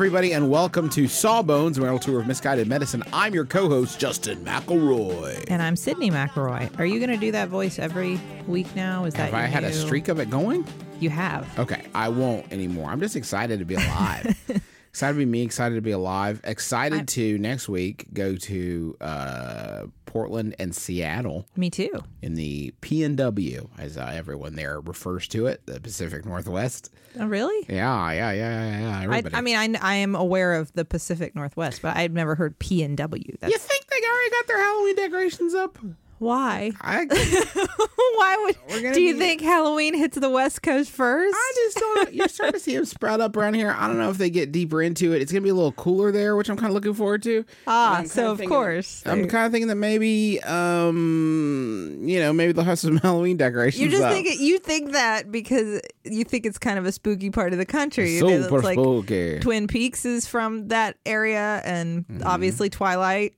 Everybody, and welcome to Sawbones, a World Tour of Misguided Medicine. I'm your co-host, Justin McElroy. And I'm Sydnee McElroy. Are you going to do that voice every week now? Is that Have I had a streak of it going? You have. Okay, I won't anymore. I'm just excited to be alive. excited to be me, excited to be alive, excited to next week go to uh, Portland and Seattle Me too. in the PNW, as uh, everyone there refers to it, the Pacific Northwest. Oh, really? Yeah, yeah, yeah, yeah, yeah. I, Everybody. I mean, I, I am aware of the Pacific Northwest, but I've never heard P and W. That's you think they already got their Halloween decorations up? Why. I, why would? Do you be- think Halloween hits the West Coast first? I just don't know. You're starting to see them sprout up around here. I don't know if they get deeper into it. It's going to be a little cooler there, which I'm kind of looking forward to. ah, so kinda of thinking- course. I'm kind of thinking that maybe, um, you know, maybe they'll have some Halloween decorations. you just up. think it, you think that because you think it's kind of a spooky part of the country. You know, Super it's like spooky. Twin Peaks is from that area, and Mm-hmm. obviously Twilight.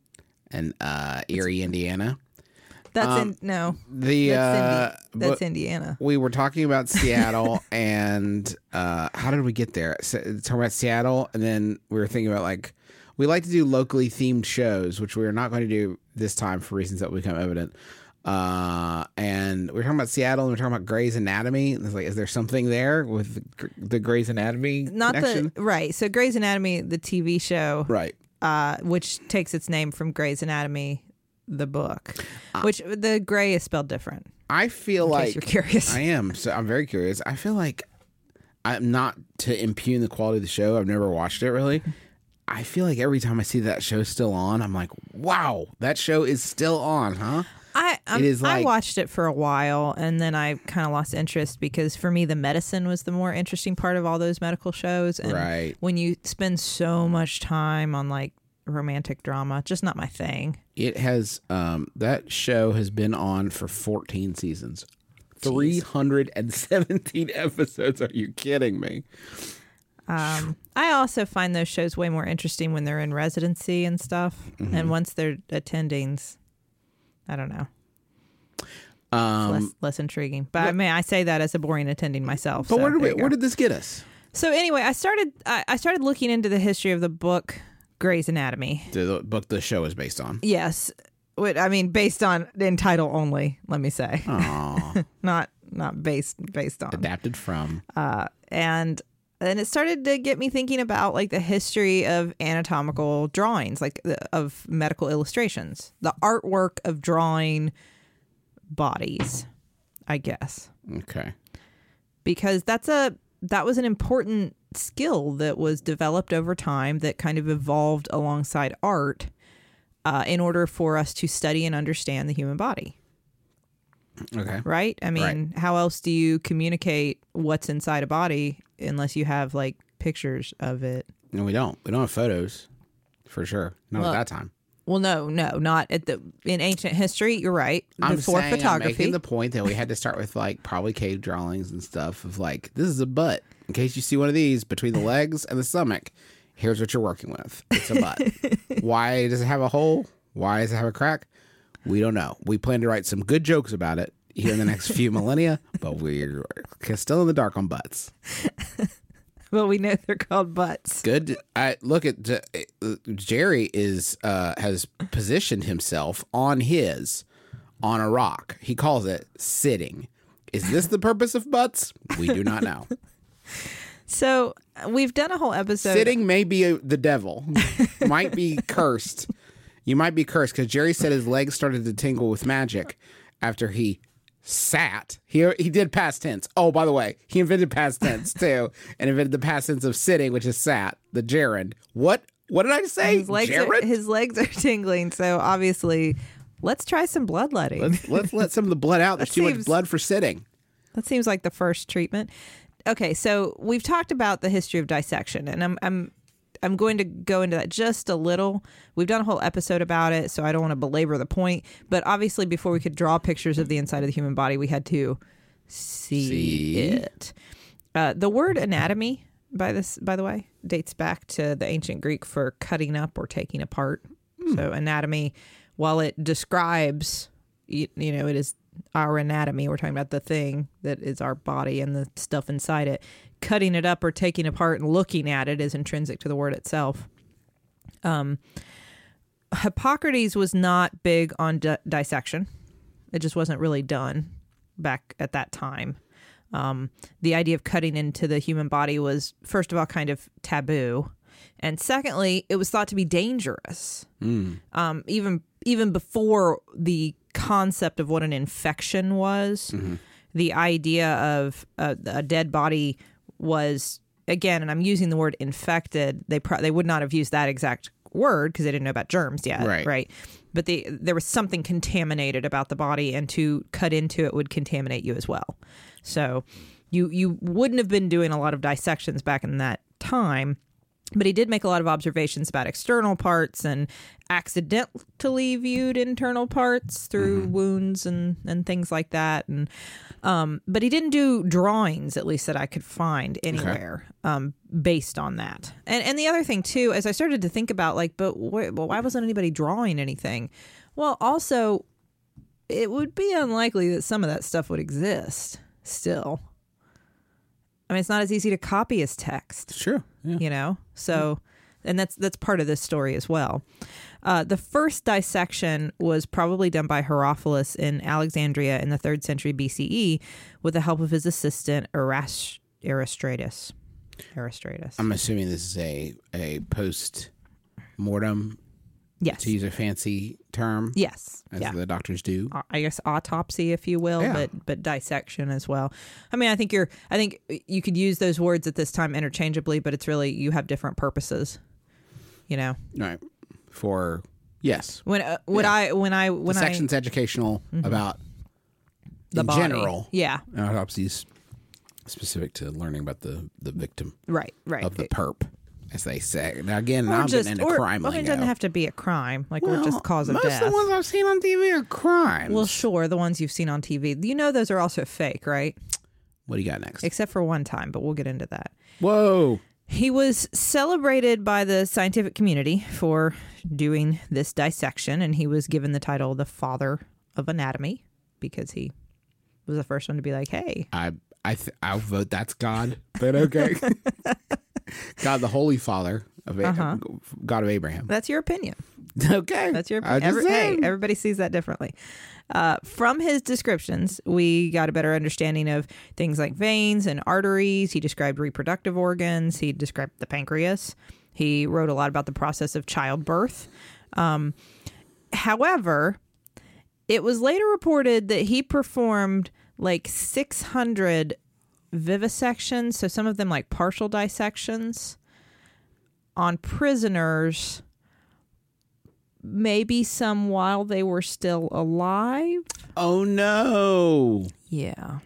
and uh, Erie, Indiana. That's in no. The That's, uh, Indi- that's Indiana. we were talking about Seattle, and uh, how did we get there? S- talking about Seattle, and then we were thinking about like we like to do locally themed shows, which we are not going to do this time for reasons that will become evident. Uh, and we are talking about Seattle, and we are talking about Grey's Anatomy. And it's like, is there something there with the Grey's Anatomy Not connection? the right. So Grey's Anatomy, the TV show, right. uh, which takes its name from Gray's Anatomy, the book, Ah. which the Grey is spelled different. I feel like you're curious. I am. So I'm very curious. I feel like I'm not to impugn the quality of the show. I've never watched it really. I feel like every time I see that show still on, I'm like, wow, that show is still on, huh? I um, is I watched it for a while and then I kind of lost interest because for me the medicine was the more interesting part of all those medical shows. And Right. when you spend so much time on like romantic drama, just not my thing. It has um that show has been on for 14 seasons. 317 episodes. Are you kidding me? Um, I also find those shows way more interesting when they're in residency and stuff. Mm-hmm. And once they're attendings, I don't know, Um less less intriguing. But I mean, I say that as a boring attending myself. but so where did we, where did this get us? so anyway, I started I, I started looking into the history of the book Gray's Anatomy. The book the show is based on. Yes, What- I mean based on in title only. Let me say, not not based based on. adapted from. uh, and and it started to get me thinking about like the history of anatomical drawings like the, of medical illustrations the artwork of drawing bodies i guess Okay. because that's a that was an important skill that was developed over time that kind of evolved alongside art uh, in order for us to study and understand the human body Okay. right? I mean, how else do you communicate what's inside a body unless you have like pictures of it? No, we don't. We don't have photos, for sure. Not Well, at that time. Well, no, no, not at the in ancient history. You're right. I'm Before saying, I'm photography, making the point that we had to start with like probably cave drawings and stuff of like this is a butt. In case you see one of these between the legs and the stomach, here's what you're working with. It's a butt. Why does it have a hole? Why does it have a crack? We don't know. We plan to write some good jokes about it here in the next few millennia, but we're still in the dark on butts. well, we know they're called butts. good I look at uh, Jerry is uh has positioned himself on his on a rock. He calls it sitting. Is this the purpose of butts? We do not know. So we've done a whole episode. Sitting may be a, the devil, might be cursed. You might be cursed because Jerry said his legs started to tingle with magic after he sat. He he did past tense. Oh, by the way, he invented past tense too, and invented the past tense of sitting, which is sat. The gerund. What what did I say? his legs, are, his legs are tingling. So obviously, let's try some bloodletting. let's let's let some of the blood out. There's That too much blood for sitting. That seems like the first treatment. Okay, so we've talked about the history of dissection, and I'm I'm I'm going to go into that just a little. We've done a whole episode about it, so I don't want to belabor the point. But obviously, before we could draw pictures of the inside of the human body, we had to see, See? it. Uh, the word anatomy, by this, by the way, dates back to the ancient Greek for cutting up or taking apart. So anatomy, while it describes, you, you know, it is our anatomy. We're talking about the thing that is our body and the stuff inside it. Cutting it up or taking apart and looking at it is intrinsic to the word itself. Um, Hippocrates was not big on di- dissection. It just wasn't really done back at that time. Um, the idea of cutting into the human body was, first of all, kind of taboo, and secondly, it was thought to be dangerous. Um, even even before the concept of what an infection was, mm-hmm. the idea of a, a dead body was again, and I'm using the word infected. They pro- they would not have used that exact word because they didn't know about germs yet, Right. Right. But the, there was something contaminated about the body, and to cut into it would contaminate you as well. So you you wouldn't have been doing a lot of dissections back in that time. But he did make a lot of observations about external parts and accidentally viewed internal parts through wounds and, and things like that. And um, but he didn't do drawings, at least that I could find anywhere, um, based on that. And and the other thing too, as I started to think about, like, but wh- well, why wasn't anybody drawing anything? Well, also, it would be unlikely that some of that stuff would exist still. I mean, it's not as easy to copy as text Sure. Yeah. you know so and that's that's part of this story as well uh, the first dissection was probably done by herophilus in alexandria in the third century bce with the help of his assistant Eras- aristratus aristratus I'm assuming this is a a post mortem yes to use a fancy term, yes as yeah the doctors do. uh, I guess autopsy, if you will, Yeah. but but dissection as well. I mean, I think you're. I think you could use those words at this time interchangeably, but it's really you have different purposes. You know, Right. For yes, when uh, when Yeah. I when I the when I section's educational about the in body. general Yeah, autopsies specific to learning about the the victim right, right. of the perp, as they say. Now again, I'm just into or, crime well, it doesn't have to be a crime, like we're just cause of most death. of the ones I've seen on TV are crimes. well, sure, the ones you've seen on TV, you know, those are also fake, right? what do you got next? Except for one time, but we'll get into that. Whoa! He was celebrated by the scientific community for doing this dissection, and he was given the title the Father of Anatomy because he was the first one to be like, "Hey, I I th- I'll vote that's God, but okay. God, the Holy Father of Uh-huh. God of Abraham. that's your opinion. Okay, That's your opinion. Every, hey, everybody sees that differently. Uh, from his descriptions, we got a better understanding of things like veins and arteries. He described reproductive organs. He described the pancreas. He wrote a lot about the process of childbirth. Um, however, it was later reported that he performed like 600 vivisections, so some of them like partial dissections on prisoners maybe some while they were still alive. oh no! Yeah.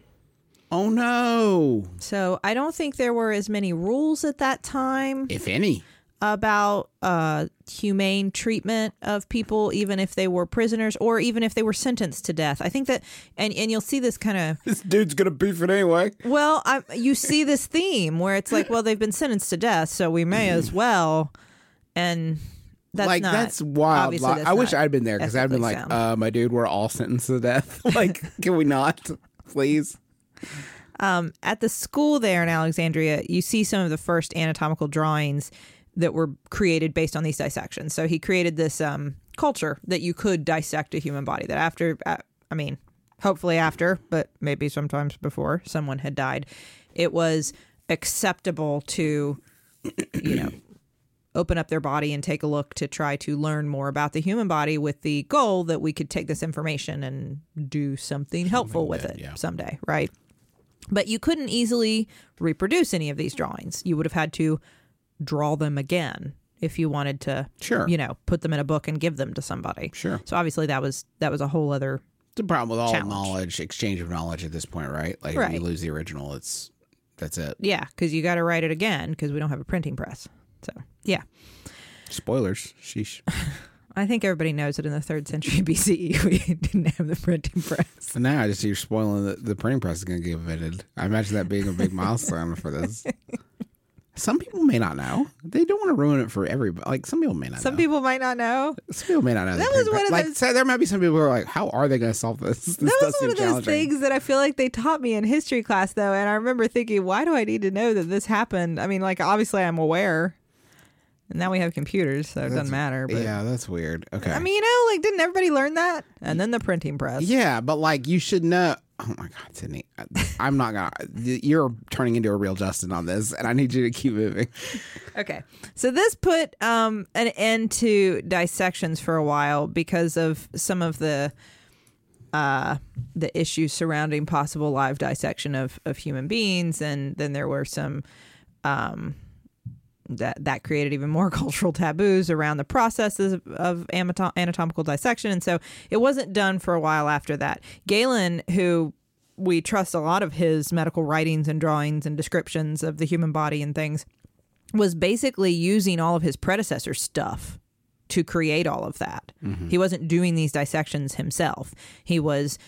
Oh no! So I don't think there were as many rules at that time If any, about uh, humane treatment of people, even if they were prisoners or even if they were sentenced to death. I think that, and, and you'll see this kind of, this dude's gonna beef it anyway. well, I, you see this theme where it's like, well, they've been sentenced to death, so we may as well. And that's like not, that's wild. Like, that's I wish I'd been there because I'd been like, sound. uh, my dude, we're all sentenced to death. like, can we not, please? um, at the school there in Alexandria, you see some of the first anatomical drawings that were created based on these dissections. So he created this um, culture that you could dissect a human body. That after, uh, I mean, hopefully after, but maybe sometimes before someone had died, it was acceptable to, you know, open up their body and take a look to try to learn more about the human body with the goal that we could take this information and do something helpful with good, it yeah. someday, right? But you couldn't easily reproduce any of these drawings. You would have had to draw them again if you wanted to, Sure. you know, put them in a book and give them to somebody. Sure. So obviously that was that was a whole other The problem with all Challenge. knowledge, exchange of knowledge at this point, right? Like if Right. you lose the original, it's that's it. yeah, because you got to write it again because we don't have a printing press. So yeah, Spoilers. Sheesh. I think everybody knows that in the third century BCE we didn't have the printing press. So now I just see you're spoiling the, the printing press is going to get invented. I imagine that being a big milestone for this. Some people may not know. They don't want to ruin it for everybody. Like some people may not. Know. Some know. people might not know. Some people may not know. That was one of like those- so there might be some people who are like, "How are they going to solve this?" this That was one of those things that I feel like they taught me in history class, though. And I remember thinking, why do I need to know that this happened? I mean, like, obviously I'm aware. And now we have computers, so it doesn't matter. But Yeah, that's weird. Okay. I mean, you know, like, didn't everybody learn that? And then the printing press. Yeah, but like you should know. Oh my God, Sydnee, I'm not gonna. You're turning into a real Justin on this, and I need you to keep moving. Okay. So this put um, an end to dissections for a while because of some of the uh, the issues surrounding possible live dissection of, of human beings, and then there were some um, that that created even more cultural taboos around the processes of, of anato- anatomical dissection, and so it wasn't done for a while after that. Galen, who we trust a lot of his medical writings and drawings and descriptions of the human body and things was basically using all of his predecessor stuff to create all of that. Mm-hmm. He wasn't doing these dissections himself. He was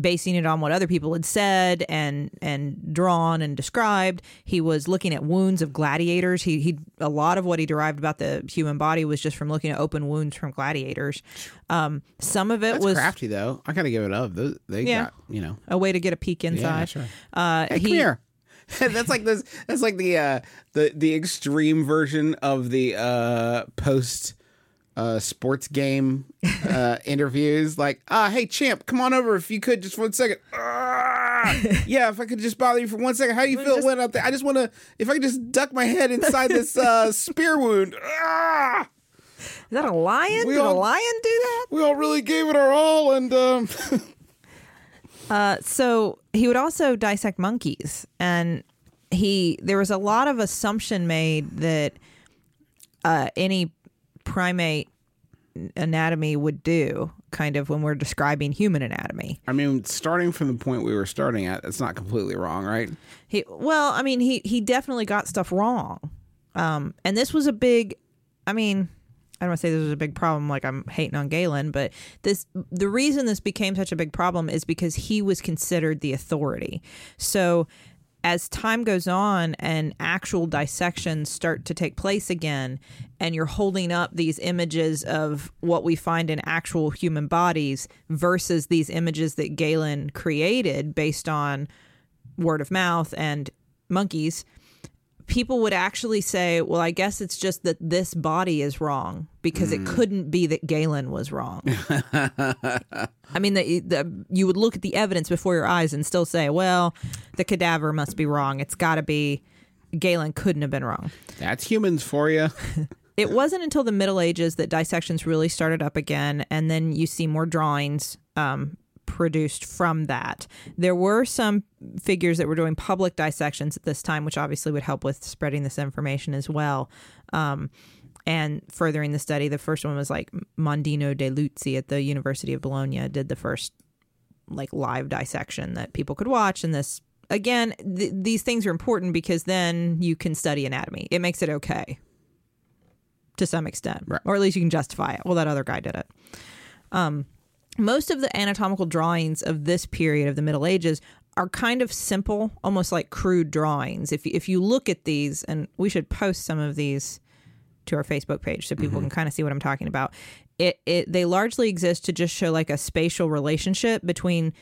basing it on what other people had said and and drawn and described. He was looking at wounds of gladiators. He he a lot of what he derived about the human body was just from looking at open wounds from gladiators. Um, some of it That's was crafty though. I gotta give it up. Those, they Yeah. got you know. a way to get a peek inside. sure. Uh, Hey, he, come here. that's like this. That's like the uh, the the extreme version of the uh, post uh, sports game uh, interviews. Like, ah, hey champ, come on over if you could just for one second. Ah, yeah, if I could just bother you for one second. How do you feel went out there? I just want to. If I could just duck my head inside this uh, spear wound. Ah, Is that a lion? We Did all- a lion do that? we all really gave it our all, and um, Uh, so he would also dissect monkeys, and he there was a lot of assumption made that uh, any primate anatomy would do, kind of when we're describing human anatomy. I mean, starting from the point we were starting at, it's not completely wrong, right? He well, I mean, he he definitely got stuff wrong, um, and this was a big. I mean, I don't want to say this was a big problem. Like I'm hating on Galen, but this the reason this became such a big problem is because he was considered the authority. So. As time goes on and actual dissections start to take place again, and you're holding up these images of what we find in actual human bodies versus these images that Galen created based on word of mouth and monkeys, people would actually say, well, I guess it's just that this body is wrong because it couldn't be that Galen was wrong. I mean, the, the, you would look at the evidence before your eyes and still say, well, the cadaver must be wrong. It's got to be Galen couldn't have been wrong. That's humans for you. It wasn't until the Middle Ages that dissections really started up again, and then you see more drawings um, produced from that. There were some figures that were doing public dissections at this time, which obviously would help with spreading this information as well. Um, and furthering the study, the first one was like Mondino de Luzzi at the University of Bologna did the first like live dissection that people could watch. And this again, th- these things are important because then you can study anatomy. It makes it okay to some extent, Right. or at least you can justify it. Well, that other guy did it. Um, most of the anatomical drawings of this period of the Middle Ages are kind of simple, almost like crude drawings. If if you look at these, and we should post some of these to our Facebook page so people can mm-hmm. kind of see what I'm talking about. It it they largely exist to just show like a spatial relationship between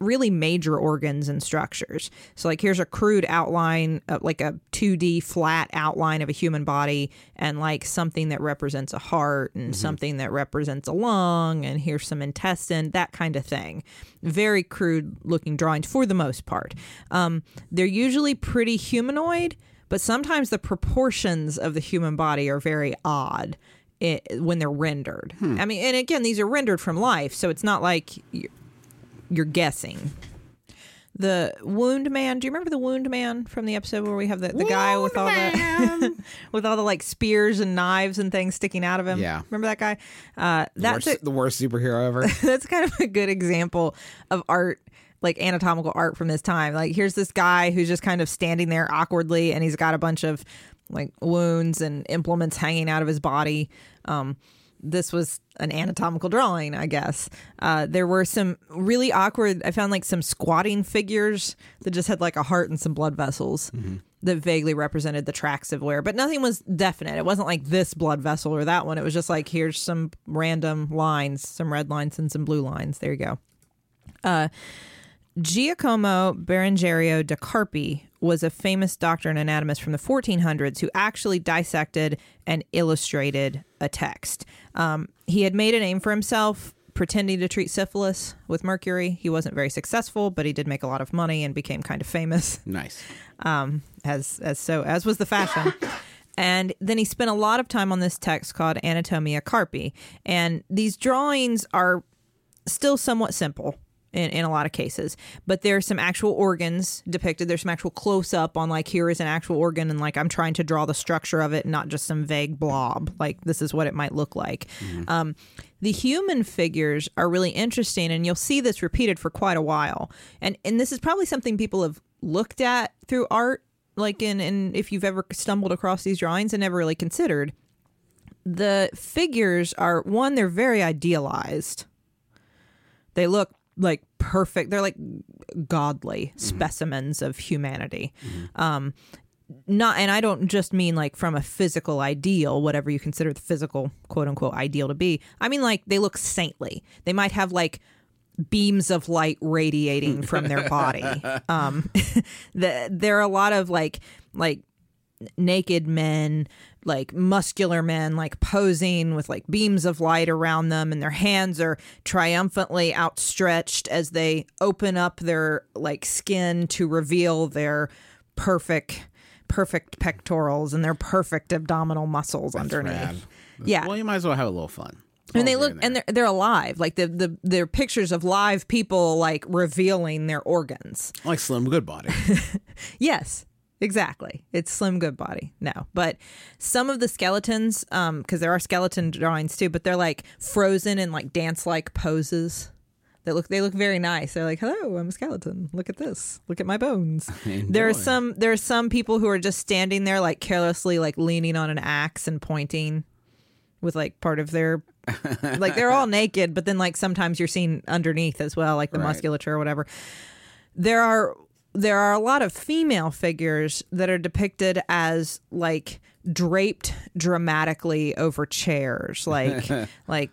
really major organs and structures. So, like, here's a crude outline, uh, like a 2D flat outline of a human body, and like something that represents a heart and something that represents a lung, and here's some intestine, that kind of thing. Very crude looking drawings for the most part. Um, they're usually pretty humanoid, but sometimes the proportions of the human body are very odd. i when they're rendered, I mean, and again, these are rendered from life, so it's not like you're, guessing. The Wound Man. Do you remember the Wound Man from the episode where we have the, the guy with all the with all the like spears and knives and things sticking out of him? Yeah. remember that guy? Uh, The that's worst, a, the worst superhero ever. that's kind of a good example of art like anatomical art from this time like here's this guy who's just kind of standing there awkwardly and he's got a bunch of like wounds and implements hanging out of his body um this was an anatomical drawing i guess. Uh there were some really awkward i found like some squatting figures that just had like a heart and some blood vessels that vaguely represented the tracks of where but nothing was definite. It wasn't like this blood vessel or that one. It was just like here's some random lines some red lines and some blue lines. There you go. Giacomo Berengario da Carpi was a famous doctor and anatomist from the 1400s who actually dissected and illustrated a text. Um, he had made a name for himself pretending to treat syphilis with mercury. He wasn't very successful, but he did make a lot of money and became kind of famous nice. um, as as so as was the fashion. And then he spent a lot of time on this text called Anatomia Carpi. And these drawings are still somewhat simple in, in a lot of cases, but there's some actual organs depicted. There's some actual close up on like here is an actual organ, and like I'm trying to draw the structure of it, not just some vague blob. Like this is what it might look like. Um, the human figures are really interesting, and you'll see this repeated for quite a while. And and this is probably something people have looked at through art, like in in if you've ever stumbled across these drawings and never really considered. The figures are one, they're very idealized. They look like perfect. They're like godly specimens of humanity. Um, not, and I don't just mean like from a physical ideal, whatever you consider the physical quote unquote ideal to be. I mean like they look saintly. They might have like beams of light radiating from their body. Um, the, there are a lot of like like naked men like muscular men like posing with like beams of light around them and their hands are triumphantly outstretched as they open up their like skin to reveal their perfect perfect pectorals and their perfect abdominal muscles underneath Rad. yeah Well, you might as well have a little fun. and they look and they're they're alive like the the they're pictures of live people like revealing their organs like Slim Goodbody. Yes, exactly. It's Slim Goodbody. No, but some of the skeletons, um, because there are skeleton drawings too, but they're like frozen in like dance like poses. They look they look very nice. They're like, "Hello, I'm a skeleton. Look at this. Look at my bones." there are some there are some people who are just standing there like carelessly like leaning on an axe and pointing with like part of their like they're all naked, but then like sometimes you're seen underneath as well, like the Right. musculature or whatever there are there are a lot of female figures that are depicted as like draped dramatically over chairs like like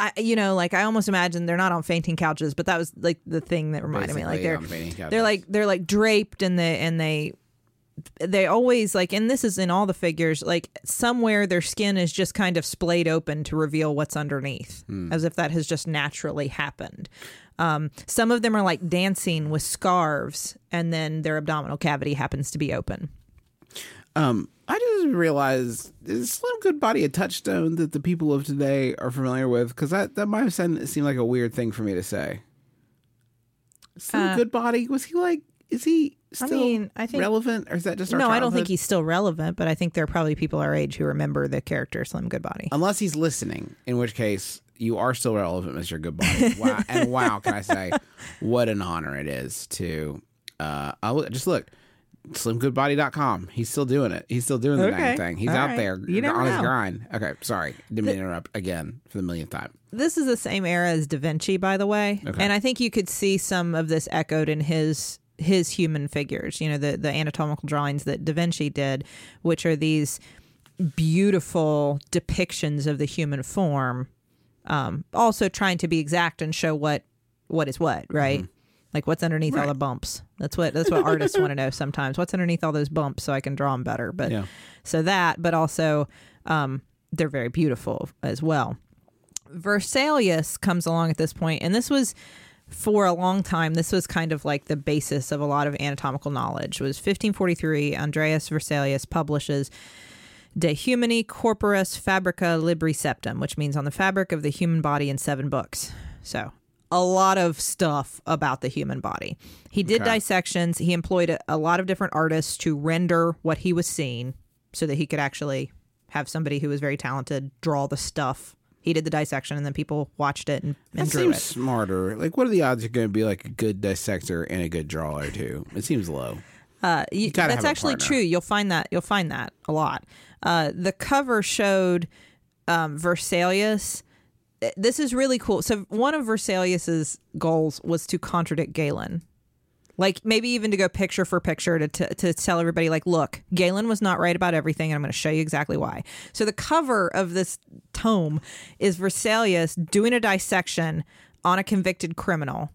I, you know, like I almost imagine they're not on fainting couches, but that was like the thing that reminded me. Like they're on fainting couches. they're like they're like draped and they and they they always like and this is in all the figures like somewhere their skin is just kind of splayed open to reveal what's underneath as if that has just naturally happened um, some of them are like dancing with scarves and then their abdominal cavity happens to be open Um, I just realized is Slim Goodbody a touchstone that the people of today are familiar with? Because that that might have seemed, seemed like a weird thing for me to say. Slim Uh, Goodbody was he like? Is he I mean, I think- relevant, or is that just our no i don't think he's still relevant but i think there are probably people our age who remember the character slim goodbody Unless he's listening, in which case you are still relevant, Mister Goodbody. Wow, and wow, can I say, what an honor it is to. Uh, I'll just look. SlimGoodbody.com. He's still doing it. He's still doing the Okay. thing. He's All out right. there You on his grind. Okay, sorry. Didn't mean to interrupt again for the millionth time. this is the same era as Da Vinci, by the way, Okay. and I think you could see some of this echoed in his his human figures. You know, the the anatomical drawings that Da Vinci did, which are these beautiful depictions of the human form, um, also trying to be exact and show what what is what, right? Like what's underneath all the bumps? That's what that's what artists want to know sometimes. What's underneath all those bumps so I can draw them better. But Yeah. so that, but also um, they're very beautiful as well. Versalius comes along at this point, and this was for a long time. This was kind of like the basis of a lot of anatomical knowledge. It was 1543. Andreas Versalius publishes De Humani Corporis Fabrica Libri Septem, which means on the fabric of the human body in seven books. So a lot of stuff about the human body. He did Okay. dissections. He employed a, a lot of different artists to render what he was seeing so that he could actually have somebody who was very talented draw the stuff. He did the dissection and then people watched it and, and That drew seems it. smarter. Like, what are the odds you're going to be like a good dissector and a good drawer too? It seems low. Uh, you, gotta that's actually partner. true. You'll find that you'll find that a lot. Uh, the cover showed um, Versalius. This is really cool. So one of Versalius's goals was to contradict Galen. Like maybe even to go picture for picture to, to, to tell everybody, like, look, Galen was not right about everything, and I'm going to show you exactly why. So the cover of this tome is Versalius doing a dissection on a convicted criminal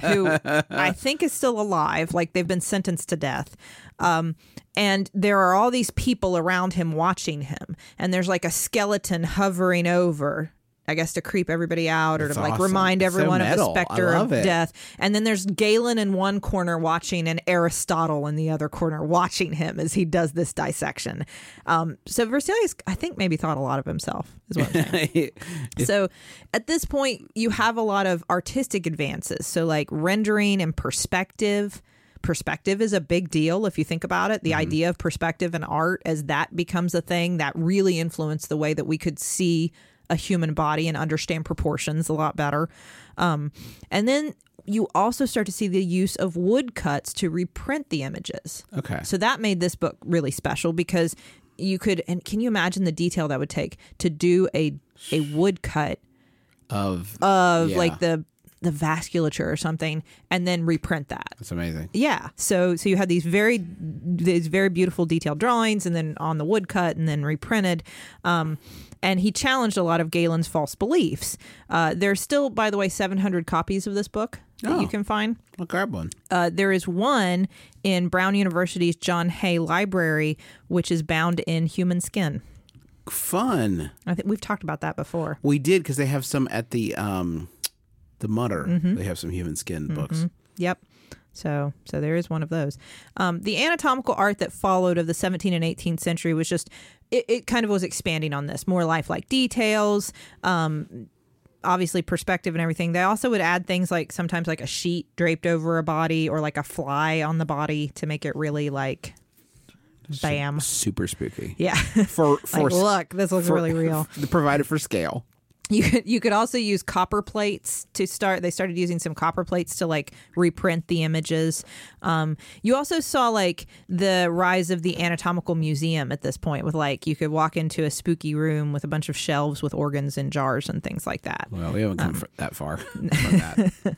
who I think is still alive. Like they've been sentenced to death. Um, and there are all these people around him watching him. And there's like a skeleton hovering over. I guess to creep everybody out or That's to like awesome. remind It's so everyone of the metal. I specter of love it. death. And then there's Galen in one corner watching and Aristotle in the other corner watching him as he does this dissection. Um, so Versalius, I think, maybe thought a lot of himself, is what I'm saying. So at this point, you have a lot of artistic advances. So, like rendering and perspective. Perspective is a big deal if you think about it. The idea of perspective and art, as that becomes a thing, that really influenced the way that we could see a human body and understand proportions a lot better. Um, and then you also start to see the use of woodcuts to reprint the images. Okay. So that made this book really special because you could and can you imagine the detail that would take to do a a woodcut Of of yeah, like the the vasculature or something and then reprint that. That's amazing. Yeah. So so you had these very these very beautiful detailed drawings and then on the woodcut and then reprinted. Um, and he challenged a lot of Galen's false beliefs. Uh, there's still, by the way, 700 copies of this book that Oh. you can find. I'll grab one. Uh, there is one in Brown University's John Hay Library, which is bound in human skin. Fun. I think we've talked about that before. We did because they have some at the um, the Mutter. Mm-hmm. They have some human skin books. Yep. So, so there is one of those. Um, the anatomical art that followed of the 17th and 18th century was just, it, it kind of was expanding on this, more lifelike details, um, obviously perspective and everything. They also would add things like sometimes like a sheet draped over a body or like a fly on the body to make it really like, bam. Super spooky. Yeah. For for like, look, this looks for- really real. provided for scale. You could you could also use copper plates to start. They started using some copper plates to like reprint the images. Um, you also saw like the rise of the anatomical museum at this point, with like you could walk into a spooky room with a bunch of shelves with organs and jars and things like that. Well, we haven't come Um, that far from that.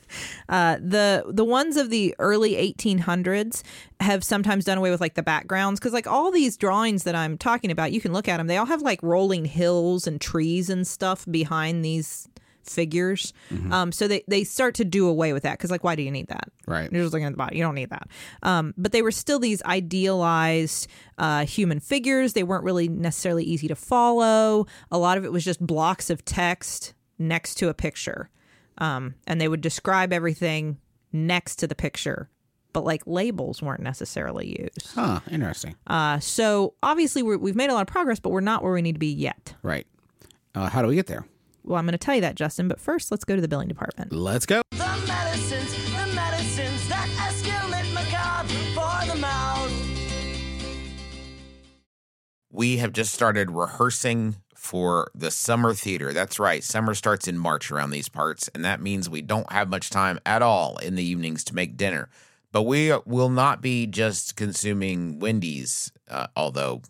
Uh, the the ones of the early 1800s have sometimes done away with like the backgrounds because like all these drawings that I'm talking about, you can look at them. They all have like rolling hills and trees and stuff behind these figures. Um, so they they start to do away with that because like why do you need that? Right. You're just looking at the body. You don't need that. Um, but they were still these idealized uh, human figures. They weren't really necessarily easy to follow. A lot of it was just blocks of text next to a picture. Um, and they would describe everything next to the picture, but like labels weren't necessarily used. Huh. Interesting. Uh, so obviously we're, we've made a lot of progress, but we're not where we need to be yet. Right. Uh, how do we get there? Well, I'm going to tell you that, Justin. But first, let's go to the billing department. Let's go. The medicines, the medicines that escalate macabre for the mouth. we have just started rehearsing for the summer theater. That's right. Summer starts in March around these parts, and that means we don't have much time at all in the evenings to make dinner. But we will not be just consuming Wendy's, uh, although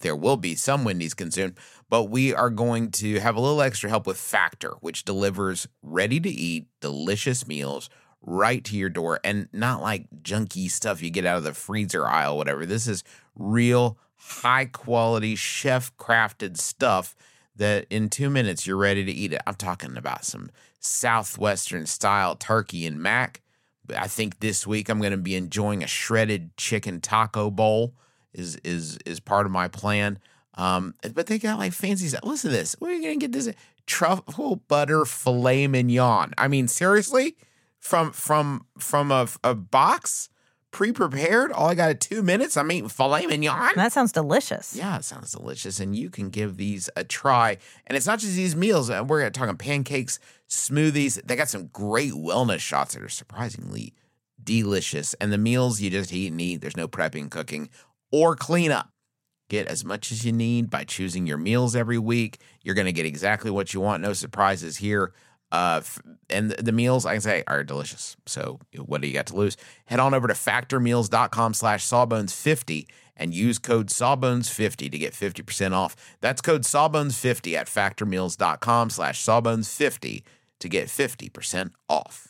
there will be some Wendy's consumed, but we are going to have a little extra help with Factor, which delivers ready to eat, delicious meals right to your door and not like junky stuff you get out of the freezer aisle, whatever. This is real high quality chef crafted stuff that in two minutes you're ready to eat it. I'm talking about some Southwestern style turkey and mac I think this week I'm going to be enjoying a shredded chicken taco bowl. Is is is part of my plan. Um, but they got like fancy stuff. Listen to this. Where are you going to get this truffle butter filet mignon? I mean, seriously, from from from a, a box pre-prepared. All I got at two minutes. I'm eating filet mignon. That sounds delicious. Yeah, it sounds delicious. And you can give these a try. And it's not just these meals. Uh, We're talking pancakes, smoothies. They got some great wellness shots that are surprisingly delicious. And the meals you just eat and eat. There's no prepping, cooking, or cleanup. Get as much as you need by choosing your meals every week. You're going to get exactly what you want. No surprises here. Uh, and the, meals, I can say, are delicious. So what do you got to lose? Head on over to factormeals.com slash sawbones50 and use code sawbones50 to get 50% off. That's code sawbones50 at factormeals.com slash sawbones50 to get 50% off.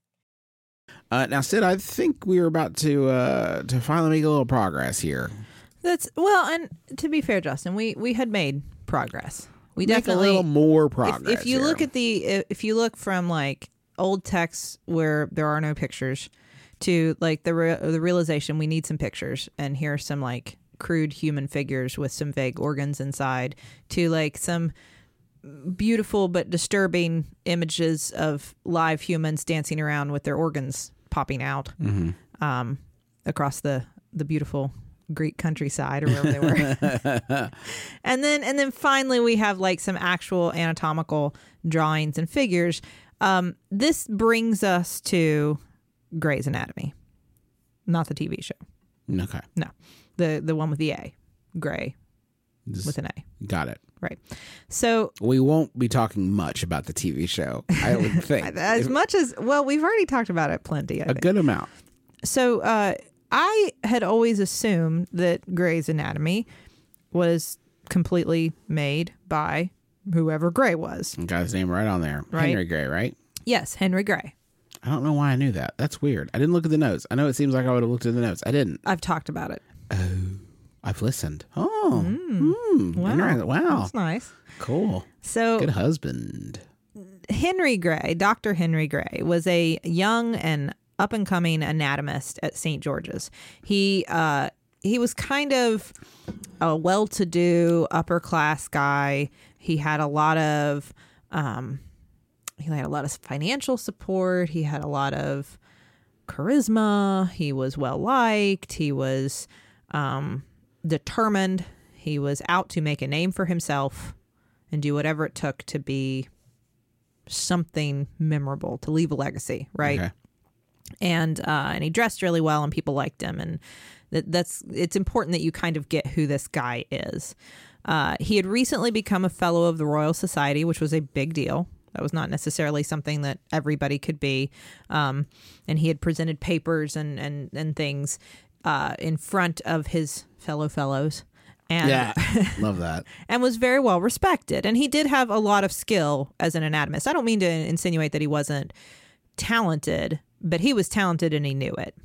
Uh, now, Sid, I think we are about to uh, to finally make a little progress here. That's well, and to be fair, Justin, we we had made progress. We Make definitely a little more if, progress. if you here. look at the if you look from like old texts where there are no pictures to like the re- the realization we need some pictures and here are some like crude human figures with some vague organs inside to like some beautiful but disturbing images of live humans dancing around with their organs popping out um, across the the beautiful Greek countryside or wherever they were. and then and then finally we have like some actual anatomical drawings and figures. Um, this brings us to Gray's Anatomy, not the TV show. okay, No, the the one with the A, Grey Just with an A. got it. Right. So We won't be talking much about the TV show. I would think as much as well, we've already talked about it plenty. I a think. A good amount. So uh, I had always assumed that Gray's Anatomy was completely made by whoever Gray was. Got his name right on there, Right. Henry Gray. Right? Yes, Henry Gray. I don't know why I knew that. That's weird. I didn't look at the notes. I know it seems like I would have looked at the notes. I didn't. I've talked about it. I've listened. Oh, mm. Wow. Interesting. wow, That's nice. cool. So Good husband. Henry Gray, Dr. Henry Gray, was a young and up and coming anatomist at St. George's. He uh, he was kind of a well to do upper class guy. He had a lot of um, he had a lot of financial support. He had a lot of charisma. He was well liked. He was um, determined. He was out to make a name for himself and do whatever it took to be something memorable, to leave a legacy, right? Okay. and uh, and he dressed really well, and people liked him, and that, that's it's important that you kind of get who this guy is. Uh, he had recently become a fellow of the Royal Society, which was a big deal. That was not necessarily something that everybody could be, um, and he had presented papers and and and things uh, in front of his fellow fellows. And, Yeah, love that. and was very well respected. And he did have a lot of skill as an anatomist. I don't mean to insinuate that he wasn't talented, but he was talented and he knew it.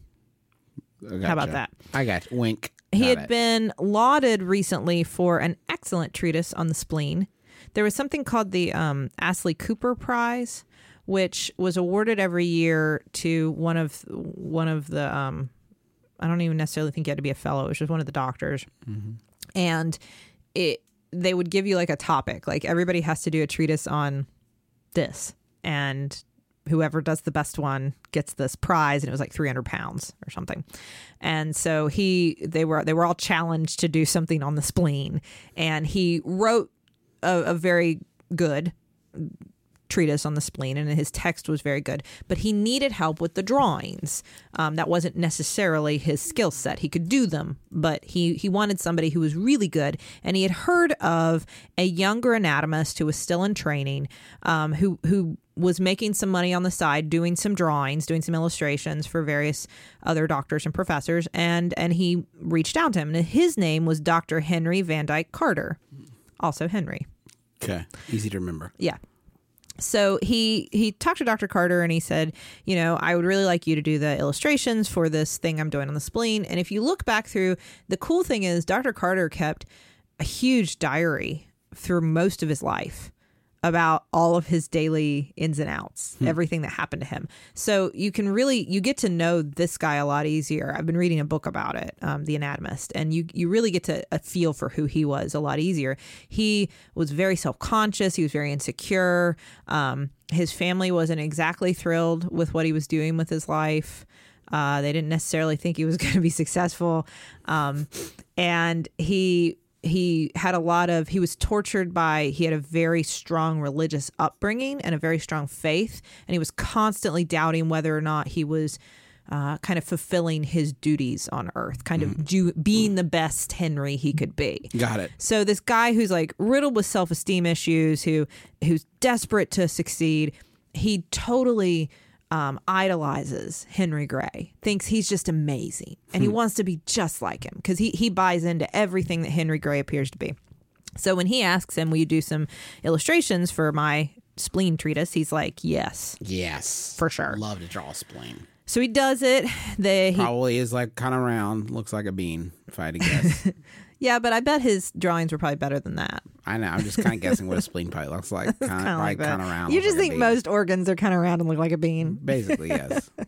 I How about that? I got you. wink. He Got had it. been lauded recently for an excellent treatise on the spleen. There was something called the um, Astley Cooper Prize, which was awarded every year to one of one of the. Um, I don't even necessarily think you had to be a fellow. It was just one of the doctors, mm-hmm. and it they would give you like a topic. Like everybody has to do a treatise on this, and whoever does the best one gets this prize and it was like 300 pounds or something. And so he they were they were all challenged to do something on the spleen. And he wrote a, a very good treatise on the spleen and his text was very good but he needed help with the drawings um, that wasn't necessarily his skill set he could do them but he he wanted somebody who was really good and he had heard of a younger anatomist who was still in training um, who who was making some money on the side doing some drawings doing some illustrations for various other doctors and professors and and he reached out to him and his name was dr henry van dyke carter also henry Okay. Easy to remember. yeah. So he he talked to Dr. Carter and he said, you know, I would really like you to do the illustrations for this thing I'm doing on the spleen. And if you look back through, the cool thing is Dr. Carter kept a huge diary through most of his life about all of his daily ins and outs, everything that happened to him. So you can really you get to know this guy a lot easier. I've been reading a book about it, um, The Anatomist, and you you really get to a feel for who he was a lot easier. He was very self conscious. He was very insecure. Um, his family wasn't exactly thrilled with what he was doing with his life. Uh, they didn't necessarily think he was going to be successful, um, and he he had a lot of he was tortured by he had a very strong religious upbringing and a very strong faith and he was constantly doubting whether or not he was uh, kind of fulfilling his duties on earth kind of do, being the best henry he could be Got it. so this guy who's like riddled with self-esteem issues, who who's desperate to succeed, he totally um, idolizes Henry Gray. Thinks he's just amazing, and he wants to be just like him because he he buys into everything that Henry Gray appears to be. So when he asks him, "Will you do some illustrations for my spleen treatise?" He's like, "Yes." Yes. For sure. Love to draw a spleen. So he does it. The he, Probably is like kind of round. Looks like a bean, if I had to guess. yeah, but I bet his drawings were probably better than that. I know. I'm just kind of guessing what a spleen probably looks like. Kind of like like kind of round. You just like think most organs are kind of round and look like a bean. Basically, yes.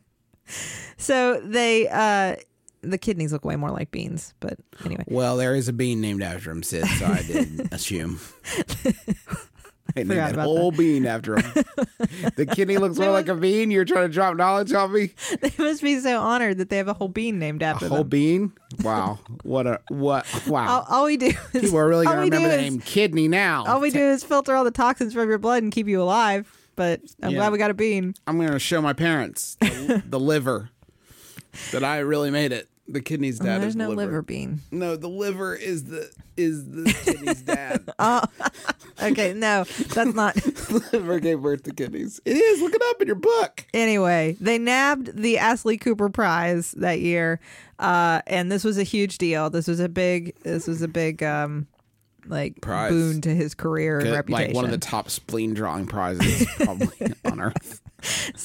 So they uh the kidneys look way more like beans, but anyway. well, there is a bean named after him, Sid, so I did assume. I named Forgot that about whole bean after him. the kidney looks more like a bean. You're trying to drop knowledge on me. They must be so honored that they have a whole bean named after them. A whole them. bean? Wow. What a what? Wow. All, all we do is People are really all gonna we do remember the is- name kidney now. All we do is filter all the toxins from your blood and keep you alive. But I'm Yeah. glad we got a bean. I'm going to show my parents the, the liver that I really made it. The kidney's oh, dad Oh, There's is no the liver. liver bean. No, the liver is the is the kidney's dad. Oh. Okay, no, that's not. liver gave birth to kidneys. It is. Look it up in your book. anyway, they nabbed the Astley Cooper Prize that year, uh, and this was a huge deal. This was a big. This was a big. Um, like Prize. boon to his career and reputation. Like one of the top spleen drawing prizes probably on earth.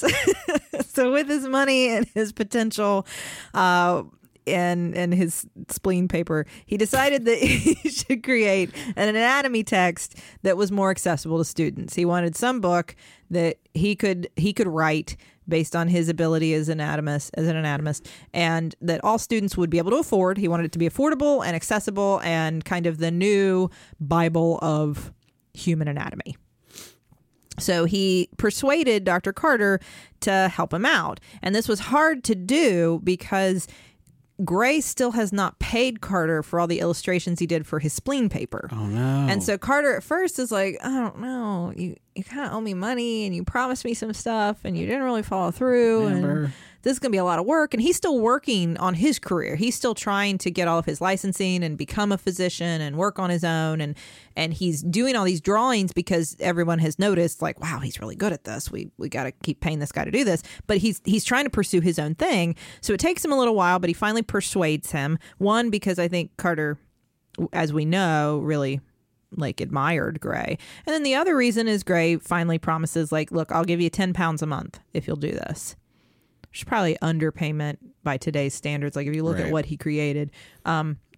so with his money and his potential uh and and his spleen paper he decided that he should create an anatomy text that was more accessible to students he wanted some book that he could he could write based on his ability as anatomist as an anatomist and that all students would be able to afford he wanted it to be affordable and accessible and kind of the new bible of human anatomy so he persuaded Dr. Carter to help him out. And this was hard to do because Gray still has not paid Carter for all the illustrations he did for his spleen paper. Oh no. And so Carter at first is like, I don't know, you you kind of owe me money and you promised me some stuff and you didn't really follow through Remember. and this is going to be a lot of work and he's still working on his career. He's still trying to get all of his licensing and become a physician and work on his own and and he's doing all these drawings because everyone has noticed like, wow, he's really good at this. We we got to keep paying this guy to do this. But he's he's trying to pursue his own thing. So it takes him a little while, but he finally persuades him. One because I think Carter as we know, really like admired Gray. And then the other reason is Gray finally promises, like, look, I'll give you 10 pounds a month if you'll do this. Which probably underpayment by today's standards. Like if you look at what he created,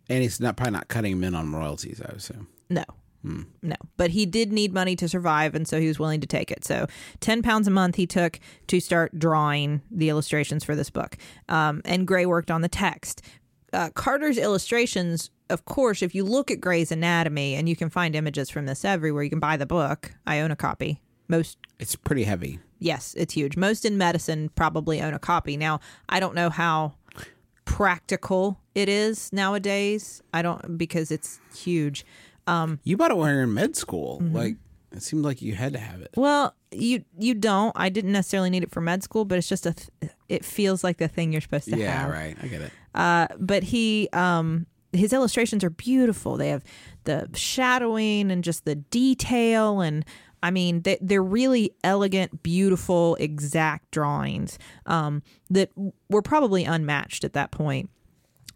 And he's not probably not cutting him in on royalties, I assume. no. No, but he did need money to survive, and so he was willing to take it. So, ten pounds a month he took to start drawing the illustrations for this book. Um, and Gray worked on the text. Uh, Carter's illustrations, of course, if you look at Gray's Anatomy, and you can find images from this everywhere. You can buy the book. I own a copy. Most It's pretty heavy. Yes, it's huge. Most in medicine probably own a copy. Now, I don't know how practical it is nowadays. I don't because it's huge. Um, You bought it when you were in med school. Mm-hmm. Like it seemed like you had to have it. Well, you you don't. I didn't necessarily need it for med school, but it's just a. Th- it feels like the thing you're supposed to Yeah, have. Yeah, right. I get it. Uh, but he um his illustrations are beautiful. They have the shadowing and just the detail and I mean they, they're really elegant, beautiful, exact drawings um, that were probably unmatched at that point.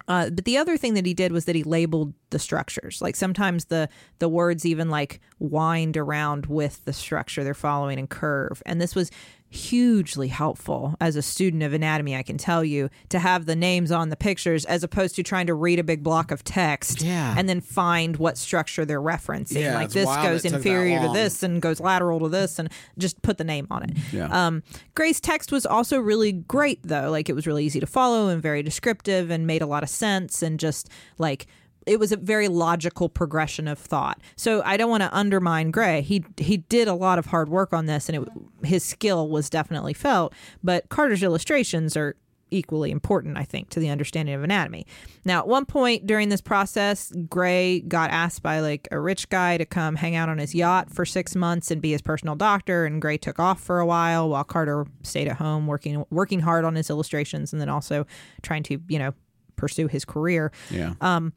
Uh, but the other thing that he did was that he labeled the structures. Like sometimes the the words even like wind around with the structure they're following and curve. And this was hugely helpful as a student of anatomy. I can tell you to have the names on the pictures as opposed to trying to read a big block of text Yeah. and then find what structure they're referencing. Yeah, like this goes it took that inferior to this and goes lateral to this and just put the name on it. Yeah. Um, Gray's text was also really great, though. Like it was really easy to follow and very descriptive and made a lot of sense and just like it was a very logical progression of thought. So I don't want to undermine Gray. He he did a lot of hard work on this, and it, his skill was definitely felt. But Carter's illustrations are equally important, I think, to the understanding of anatomy. Now, at one point during this process, Gray got asked by like a rich guy to come hang out on his yacht for six months and be his personal doctor, and Gray took off for a while while Carter stayed at home working working hard on his illustrations and then also trying to you know pursue his career. Yeah. Um,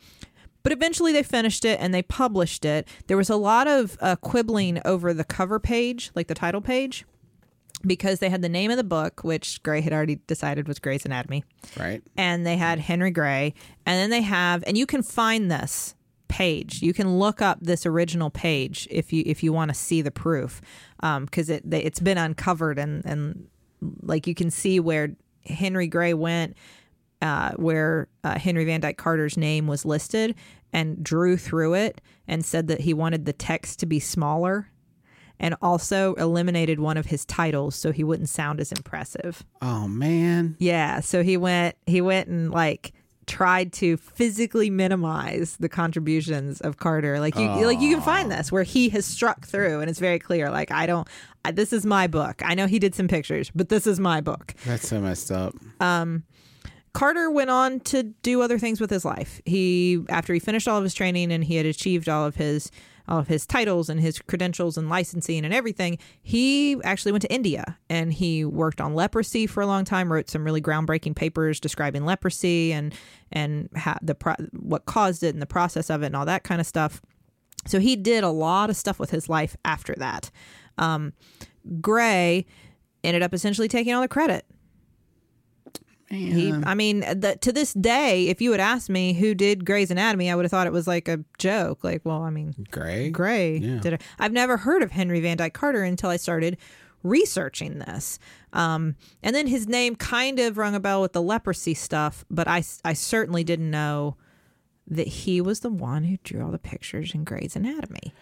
But eventually they finished it and they published it. There was a lot of uh, quibbling over the cover page, like the title page, because they had the name of the book, which Gray had already decided was Gray's Anatomy, right. and they had Henry Gray, and then they have, and you can find this page. You can look up this original page if you if you want to see the proof, because it they, it's been uncovered and and like you can see where Henry Gray went uh, where uh, Henry Van Dyke Carter's name was listed and drew through it and said that he wanted the text to be smaller and also eliminated one of his titles so he wouldn't sound as impressive. Oh man. Yeah, so he went he went and like tried to physically minimize the contributions of Carter. Like you like you can find this where he has struck through and it's very clear like I don't I, this is my book. I know he did some pictures, but this is my book. That's so messed up. Carter went on to do other things with his life. He after he finished all of his training and he had achieved all of his all of his titles and his credentials and licensing and everything, he actually went to India and he worked on leprosy for a long time, wrote some really groundbreaking papers describing leprosy and and the pro- what caused it and the process of it and all that kind of stuff. So he did a lot of stuff with his life after that. Um, Gray ended up essentially taking all the credit. He, I mean, the, to this day, if you had asked me who did Grey's Anatomy, I would have thought it was like a joke. Like, well, I mean, Gray. Gray Yeah. did it. I've never heard of Henry Van Dyke Carter until I started researching this. Um, and then his name kind of rung a bell with the leprosy stuff, but I, I certainly didn't know that he was the one who drew all the pictures in Gray's Anatomy.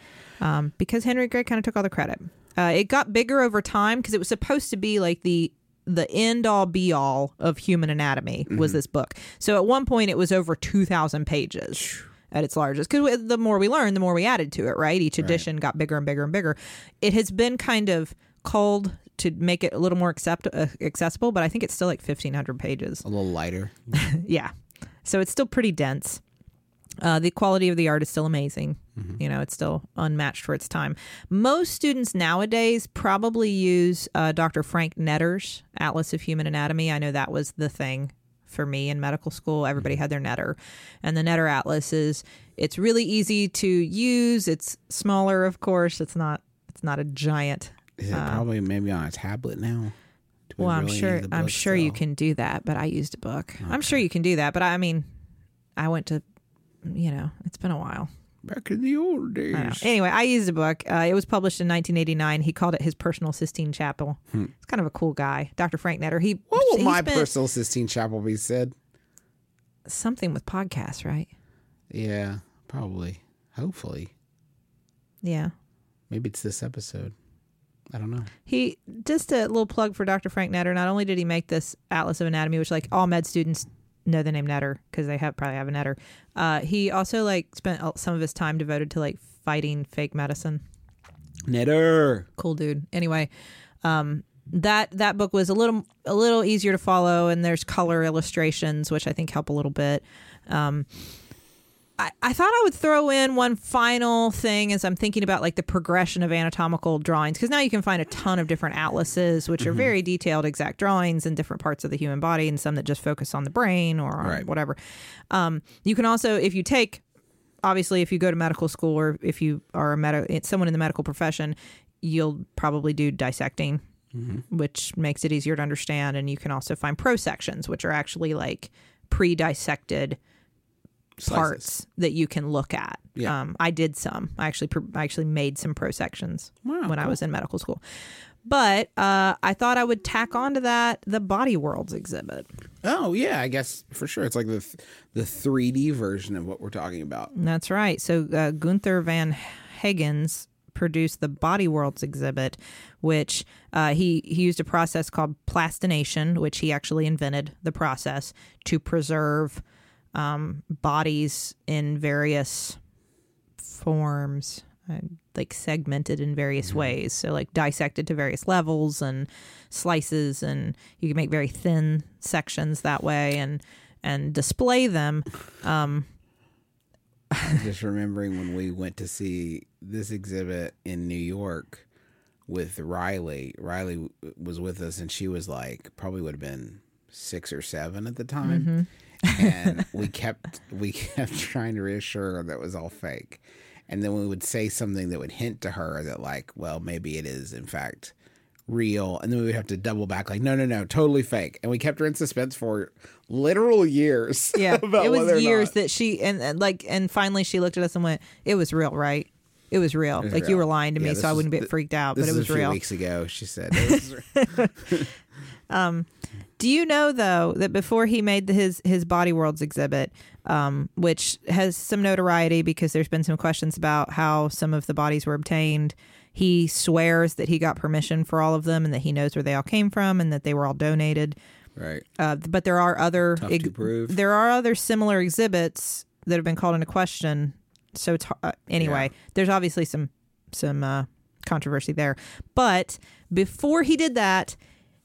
Um, because Henry Gray kind of took all the credit. Uh, it got bigger over time because it was supposed to be like the the end all be all of human anatomy was this book. So at one point it was over two thousand pages at its largest. Because the more we learned, the more we added to it. Right, each edition got bigger and bigger and bigger. It has been kind of culled to make it a little more accept- uh, accessible, but I think it's still like fifteen hundred pages A little lighter. yeah. So it's still pretty dense. Uh, the quality of the art is still amazing. Mm-hmm. You know, it's still unmatched for its time. Most students nowadays probably use uh, Dr. Frank Netter's Atlas of Human Anatomy. I know that was the thing for me in medical school. Everybody mm-hmm. had their Netter, and the Netter Atlas is it's really easy to use. It's smaller, of course. It's not it's not a giant Is it uh, probably maybe on a tablet now? We Well, I'm sure. I'm sure you can do that, but I used a book. I'm sure you can do that, but I mean, I went to, you know, it's been a while. Back in the old I days. Anyway, I used a book. Uh, it was published in 1989. He called it his personal Sistine Chapel. It's kind of a cool guy, Dr. Frank Netter. He What will he my spent personal Sistine Chapel be said? something with podcasts, right? Yeah, probably. Hopefully. Yeah. Maybe it's this episode. I don't know. He just a little plug for Dr. Frank Netter. Not only did he make this Atlas of Anatomy, which like all med students know the name Netter because they have probably have a Netter. Uh, he also like spent some of his time devoted to like fighting fake medicine. Netter. Cool dude. Anyway, um, that that book was a little a little easier to follow, and there's color illustrations, which I think help a little bit. Um, I, I thought I would throw in one final thing as I'm thinking about like the progression of anatomical drawings because now you can find a ton of different atlases which are mm-hmm. very detailed exact drawings in different parts of the human body and some that just focus on the brain or on Right. whatever. Um, you can also if you take obviously if you go to medical school or if you are a med- eh, someone in the medical profession you'll probably do dissecting mm-hmm. which makes it easier to understand and you can also find prosections which are actually like pre-dissected parts that you can look at. Yeah. Um, I did some. I actually I actually made some prosections Wow, when I was in medical school. But uh, I thought I would tack onto that the Body Worlds exhibit. Oh yeah, I guess for sure. It's like the th- the 3D version of what we're talking about. That's right. So uh, Gunther von Hagens produced the Body Worlds exhibit, which uh, he he used a process called plastination, which he actually invented the process to preserve um, bodies in various forms, uh, like segmented in various ways. So like dissected to various levels and slices, and you can make very thin sections that way and and display them. Just remembering when we went to see this exhibit in New York with Riley. Riley was with us, and she was like probably would have been six or seven at the time. And we kept we kept trying to reassure her that it was all fake. And then we would say something that would hint to her that like, well, maybe it is in fact real. And then we would have to double back, like, no, no, no, totally fake. And we kept her in suspense for literal years. Yeah, it was years not- that she and, and like and finally she looked at us and went, "It was real, right? It was real. was like you were lying to Yeah, me, so I wouldn't get freaked out, but it was a few real." weeks ago. She said. It was- um, Do you know though that before he made the, his his Body Worlds exhibit, um, which has some notoriety because there's been some questions about how some of the bodies were obtained. He swears that he got permission for all of them and that he knows where they all came from and that they were all donated. right. Uh, but there are other Tough to prove. there are other similar exhibits that have been called into question. So it's uh, anyway. Yeah. There's obviously some some uh, controversy there. But before he did that,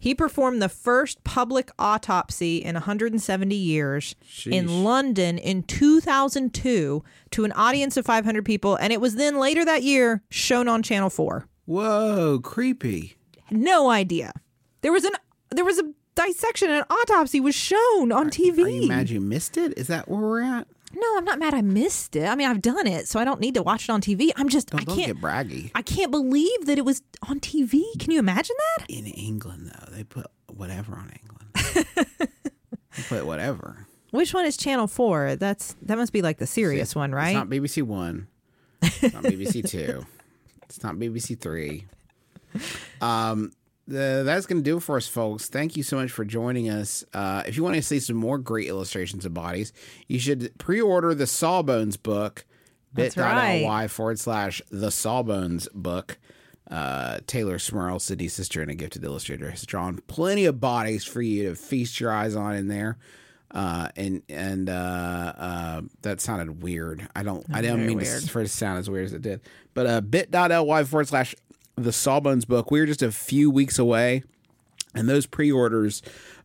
he performed the first public autopsy in 170 years Sheesh. in London in 2002 to an audience of 500 people, and it was then later that year shown on Channel Four. Whoa, creepy. No idea. There was an there was a dissection and an autopsy was shown on TV. Mad you missed it? Is that where we're at? No, I'm not mad. I missed it. I mean, I've done it, so I don't need to watch it on TV. I'm just Don't, I don't can't get braggy. I can't believe that it was on TV. Can you imagine that? In England, though, they put whatever on England. they put whatever. Which one is Channel Four? That's that must be like the serious one, right? It's not BBC One. It's not BBC Two. It's not BBC Three. Um, the, that's going to do it for us, folks. Thank you so much for joining us. Uh, if you want to see some more great illustrations of bodies, you should pre-order the Sawbones book. That's bit.ly forward slash the Sawbones book. Uh, Taylor Smirl, Sydnee's sister and a gifted illustrator, has drawn plenty of bodies for you to feast your eyes on in there. Uh, and and uh, uh, that sounded weird. I don't I don't mean to, for it to sound as weird as it did. But uh, bit.ly forward slash the Sawbones book. We're just a few weeks away, and those pre-orders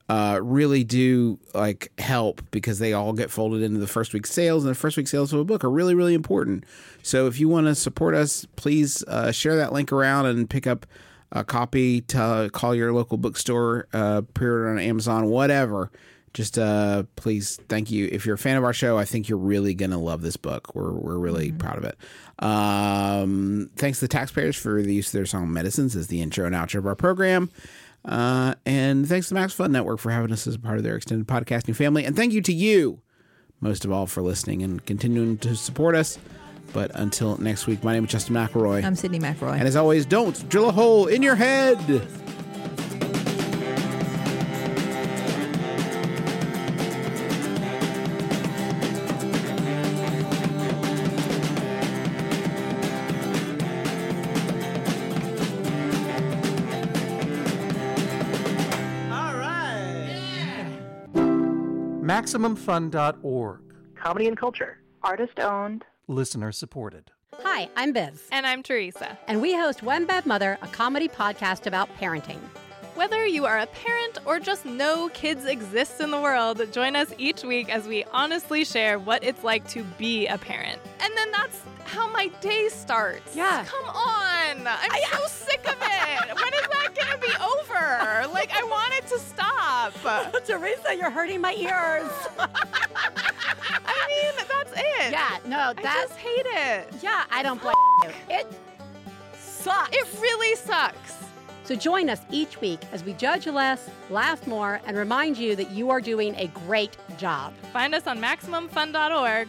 uh, really do like help because they all get folded into the first week sales, and the first week sales of a book are really really important. So if you want to support us, please uh, share that link around and pick up a copy. To call your local bookstore, uh, pre-order on Amazon, whatever. Just uh, please, thank you. If you're a fan of our show, I think you're really gonna love this book. We're we're really proud of it. Um, thanks to the taxpayers for the use of their song "Medicines" as the intro and outro of our program. Uh, and thanks to Max Fun Network for having us as a part of their extended podcasting family. And thank you to you, most of all, for listening and continuing to support us. But until next week, my name is Justin McElroy. I'm Sydnee McElroy. and as always, don't drill a hole in your head. MaximumFun.org. comedy and culture. Artist owned. Listener supported. Hi, I'm Biz, And I'm Teresa. and we host One Bad Mother, a comedy podcast about parenting. Whether you are a parent or just know kids exist in the world, join us each week as we honestly share what it's like to be a parent. And then that's how my day starts. Yeah. Come on. I'm so sick of it. when is that going to be over? Like, I want it to stop. Teresa, you're hurting my ears. I mean, that's it. yeah, no, I that's just hate it. yeah, I don't blame you. It sucks. It really sucks. So join us each week as we judge less, laugh more, and remind you that you are doing a great job. Find us on MaximumFun.org,